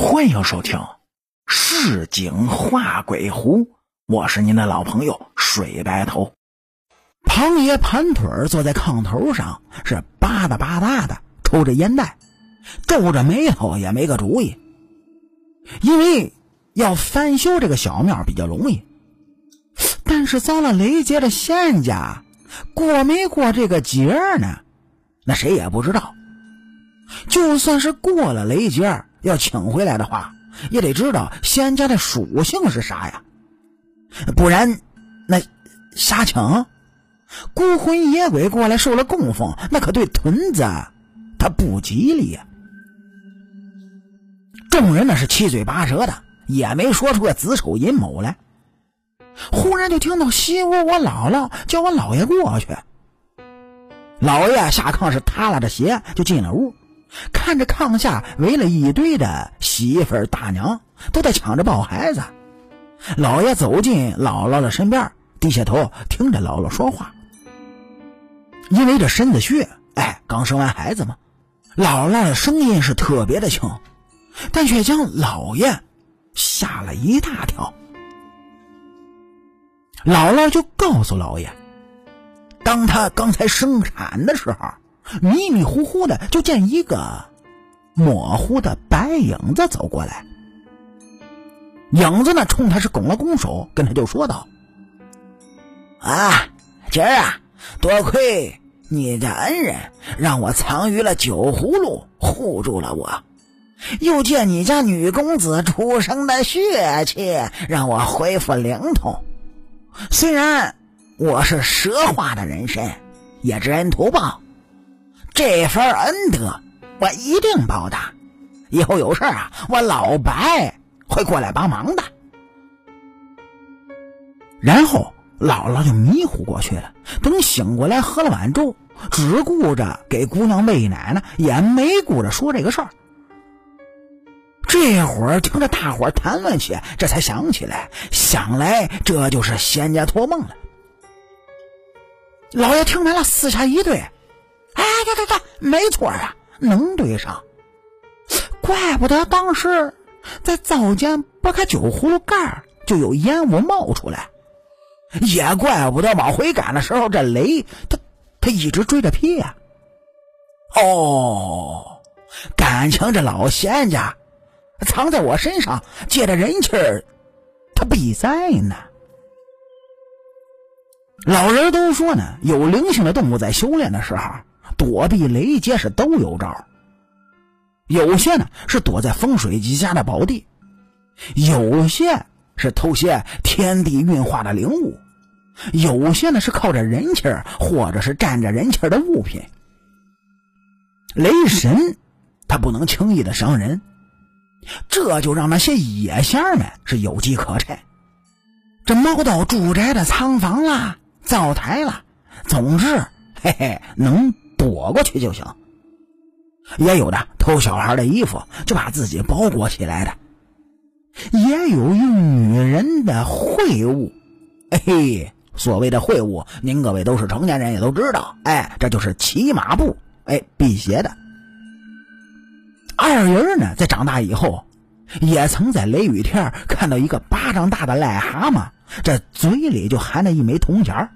欢迎收听《市井画鬼狐》，我是您的老朋友水白头。庞爷盘腿坐在炕头上，是吧嗒吧嗒的抽着烟袋，皱着眉头也没个主意。因为要翻修这个小庙比较容易，但是遭了雷劫的仙家过没过这个节呢？那谁也不知道。就算是过了雷劫。要请回来的话，也得知道仙家的属性是啥呀？不然，那瞎请孤魂野鬼过来受了供奉，那可对屯子他不吉利呀。众人那是七嘴八舌的，也没说出个子丑寅卯来。忽然就听到西屋我姥姥叫我姥爷过去。老爷下炕是塌拉着鞋就进了屋。看着炕下围了一堆的媳妇儿大娘，都在抢着抱孩子。老爷走进姥姥的身边，低下头听着姥姥说话。因为这身子虚，哎，刚生完孩子嘛，姥姥的声音是特别的轻，但却将老爷吓了一大跳。姥姥就告诉老爷，当他刚才生产的时候。迷迷糊糊的，就见一个模糊的白影子走过来。影子呢，冲他是拱了拱手，跟他就说道：“啊，今儿啊，多亏你的恩人让我藏于了酒葫芦，护住了我；又借你家女公子出生的血气，让我恢复灵通。虽然我是蛇化的人身，也知恩图报。”这份恩德，我一定报答。以后有事啊，我老白会过来帮忙的。然后姥姥就迷糊过去了。等醒过来，喝了碗粥，只顾着给姑娘喂奶呢，也没顾着说这个事儿。这会儿听着大伙谈论起，这才想起来，想来这就是仙家托梦了。老爷听完了，四下一对。哎，对对对，没错啊，能对上。怪不得当时在灶间拨开酒葫芦盖就有烟雾冒出来，也怪不得往回赶的时候这雷他他一直追着劈呀。哦，感情这老仙家藏在我身上，借着人气儿，他必在呢。老人都说呢，有灵性的动物在修炼的时候。躲避雷劫是都有招，有些呢是躲在风水极佳的宝地，有些是偷些天地运化的灵物，有些呢是靠着人气儿或者是占着人气儿的物品。雷神他不能轻易的伤人，这就让那些野仙们是有机可乘。这猫到住宅的仓房啦、灶台啦，总之，嘿嘿，能。躲过去就行。也有的偷小孩的衣服，就把自己包裹起来的；也有用女人的秽物。哎嘿，所谓的秽物，您各位都是成年人，也都知道。哎，这就是骑马步，哎，辟邪的。二人呢，在长大以后，也曾在雷雨天看到一个巴掌大的癞蛤蟆，这嘴里就含着一枚铜钱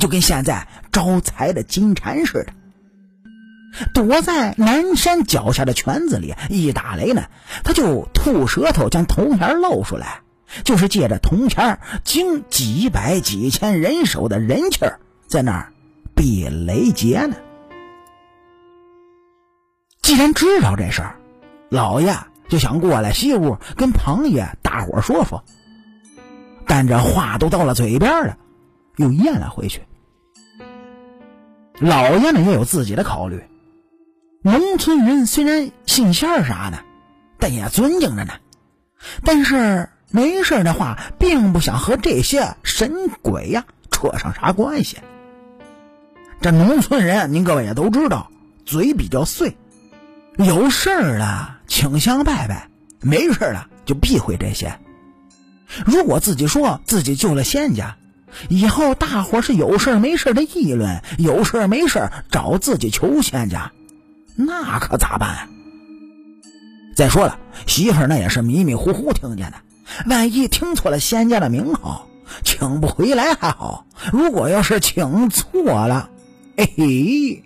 就跟现在招财的金蝉似的，躲在南山脚下的泉子里，一打雷呢，他就吐舌头将铜钱露出来，就是借着铜钱经几百几千人手的人气儿，在那儿避雷劫呢。既然知道这事儿，老爷就想过来西屋跟庞爷大伙说说，但这话都到了嘴边了。又咽了回去。老爷们也有自己的考虑，农村人虽然信仙儿啥的，但也尊敬着呢。但是没事的话，并不想和这些神鬼呀扯上啥关系。这农村人，您各位也都知道，嘴比较碎，有事儿了请香拜拜，没事了就避讳这些。如果自己说自己救了仙家。以后大伙是有事没事的议论，有事没事找自己求仙家，那可咋办？再说了，媳妇那也是迷迷糊糊听见的，万一听错了仙家的名号，请不回来还好；如果要是请错了，哎嘿，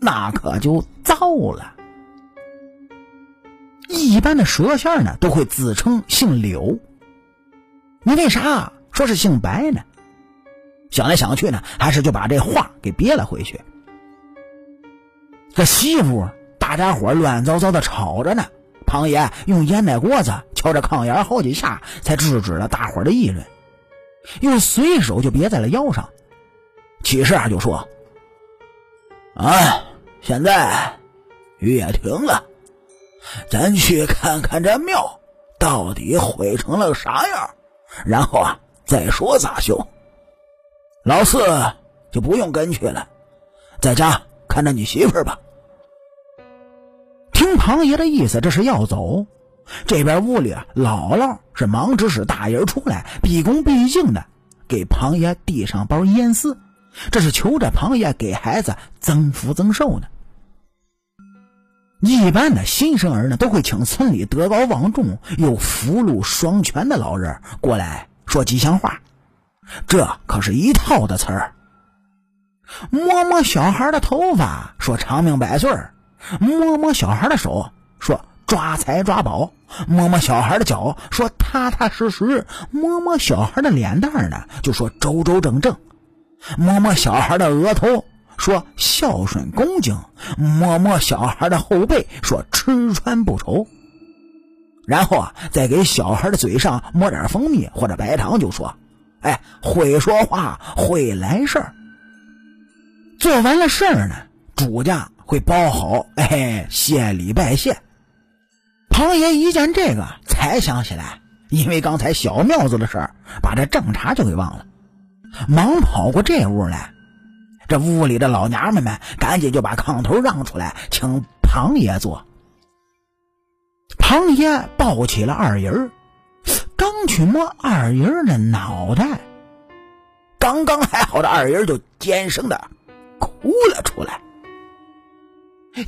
那可就糟了。一般的蛇仙呢，都会自称姓柳。你为啥说是姓白呢？想来想去呢，还是就把这话给憋了回去。这媳妇，大家伙乱糟糟的吵着呢。庞爷用烟袋锅子敲着炕沿好几下，才制止了大伙的议论，又随手就别在了腰上，起势啊就说：“啊，现在雨也停了，咱去看看这庙到底毁成了啥样，然后啊再说咋修。老四就不用跟去了，在家看着你媳妇儿吧。”听庞爷的意思，这是要走。这边屋里啊，姥姥是忙指使大人出来，毕恭毕敬的给庞爷递上包烟丝，这是求着庞爷给孩子增福增寿呢。一般的新生儿呢，都会请村里德高望重又福禄双全的老人过来说吉祥话，这可是一套的词儿。摸摸小孩的头发，说长命百岁儿。摸摸小孩的手，说抓财抓宝；摸摸小孩的脚，说踏踏实实；摸摸小孩的脸蛋呢，就说周周正正；摸摸小孩的额头，说孝顺恭敬；摸摸小孩的后背，说吃穿不愁。然后啊，再给小孩的嘴上抹点蜂蜜或者白糖，就说：“哎，会说话，会来事儿。”做完了事儿呢，主家。会包好，哎，谢礼拜谢。庞爷一见这个，才想起来，因为刚才小庙子的事儿，把这正茬就给忘了，忙跑过这屋来。这屋里的老娘们们赶紧就把炕头让出来，请庞爷坐。庞爷抱起了二爷儿，刚去摸二人儿的脑袋，刚刚还好的二人就尖声的哭了出来。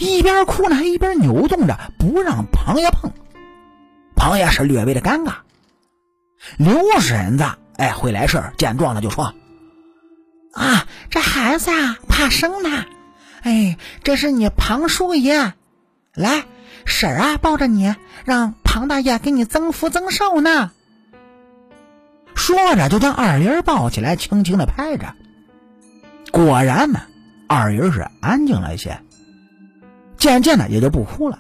一边哭呢，还一边扭动着，不让庞爷碰。庞爷是略微的尴尬。刘婶子哎，会来事见状了就说：“啊，这孩子啊，怕生呢。哎，这是你庞叔爷，来，婶儿啊，抱着你，让庞大爷给你增福增寿呢。”说着就将二人抱起来，轻轻的拍着。果然呢，二人是安静了一些。渐渐的也就不哭了。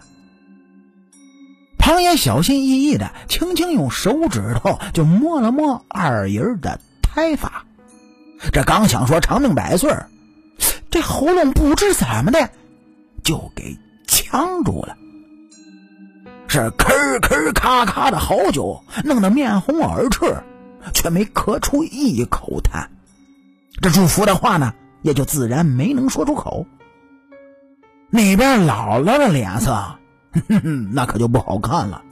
庞爷小心翼翼的，轻轻用手指头就摸了摸二人的胎发，这刚想说长命百岁这喉咙不知怎么的就给呛住了，是咳咳咔咔的好久，弄得面红耳赤，却没咳出一口痰。这祝福的话呢，也就自然没能说出口。那边姥姥的脸色，哼哼那可就不好看了。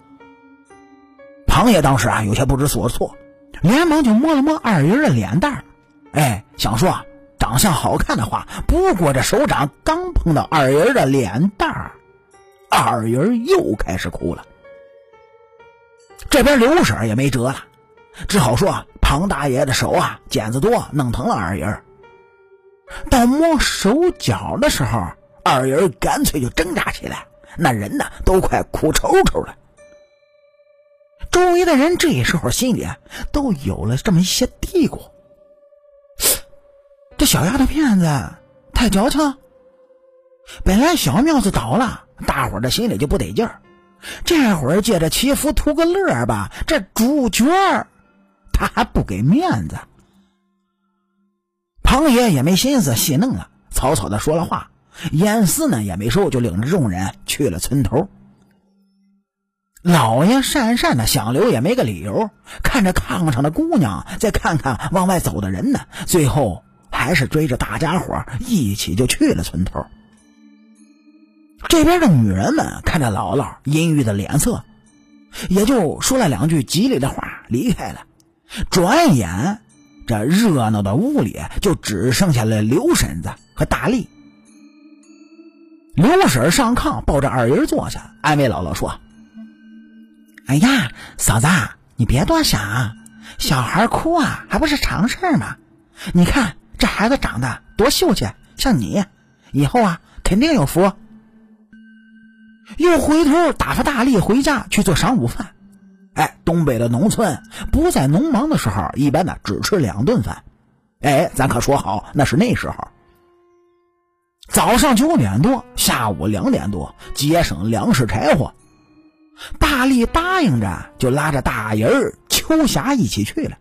庞爷当时啊有些不知所措，连忙就摸了摸二人的脸蛋哎，想说长相好看的话，不过这手掌刚碰到二人的脸蛋二人又开始哭了。这边刘婶也没辙了，只好说庞大爷的手啊茧子多，弄疼了二人。到摸手脚的时候。二人干脆就挣扎起来，那人呢都快哭抽抽了。周围的人这时候心里都有了这么一些嘀咕：这小丫头片子太矫情。本来小庙子倒了，大伙儿的心里就不得劲儿，这会儿借着祈福图个乐吧，这主角他还不给面子。庞爷也没心思戏弄了，草草的说了话。严四呢也没收，就领着众人去了村头。老爷讪讪的想留也没个理由，看着炕上的姑娘，再看看往外走的人呢，最后还是追着大家伙一起就去了村头。这边的女人们看着姥姥阴郁的脸色，也就说了两句吉利的话离开了。转眼，这热闹的屋里就只剩下了刘婶子和大力。刘婶上炕，抱着二人坐下，安慰姥姥说：“哎呀，嫂子，你别多想，小孩哭啊，还不是常事吗？你看这孩子长得多秀气，像你，以后啊肯定有福。又回头打发大力回家去做晌午饭。哎，东北的农村不在农忙的时候，一般呢只吃两顿饭。哎，咱可说好，那是那时候。早上九点多，下午两点多，节省粮食柴火。大力答应着，就拉着大人儿秋霞一起去了。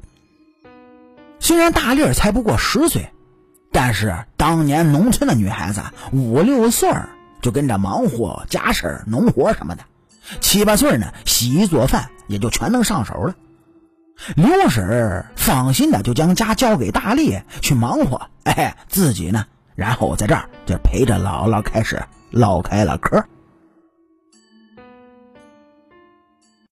虽然大力才不过十岁，但是当年农村的女孩子五六岁就跟着忙活家事农活什么的，七八岁呢洗衣做饭也就全能上手了。刘婶放心的就将家交给大力去忙活，哎，自己呢，然后在这儿就陪着姥姥开始唠开了嗑。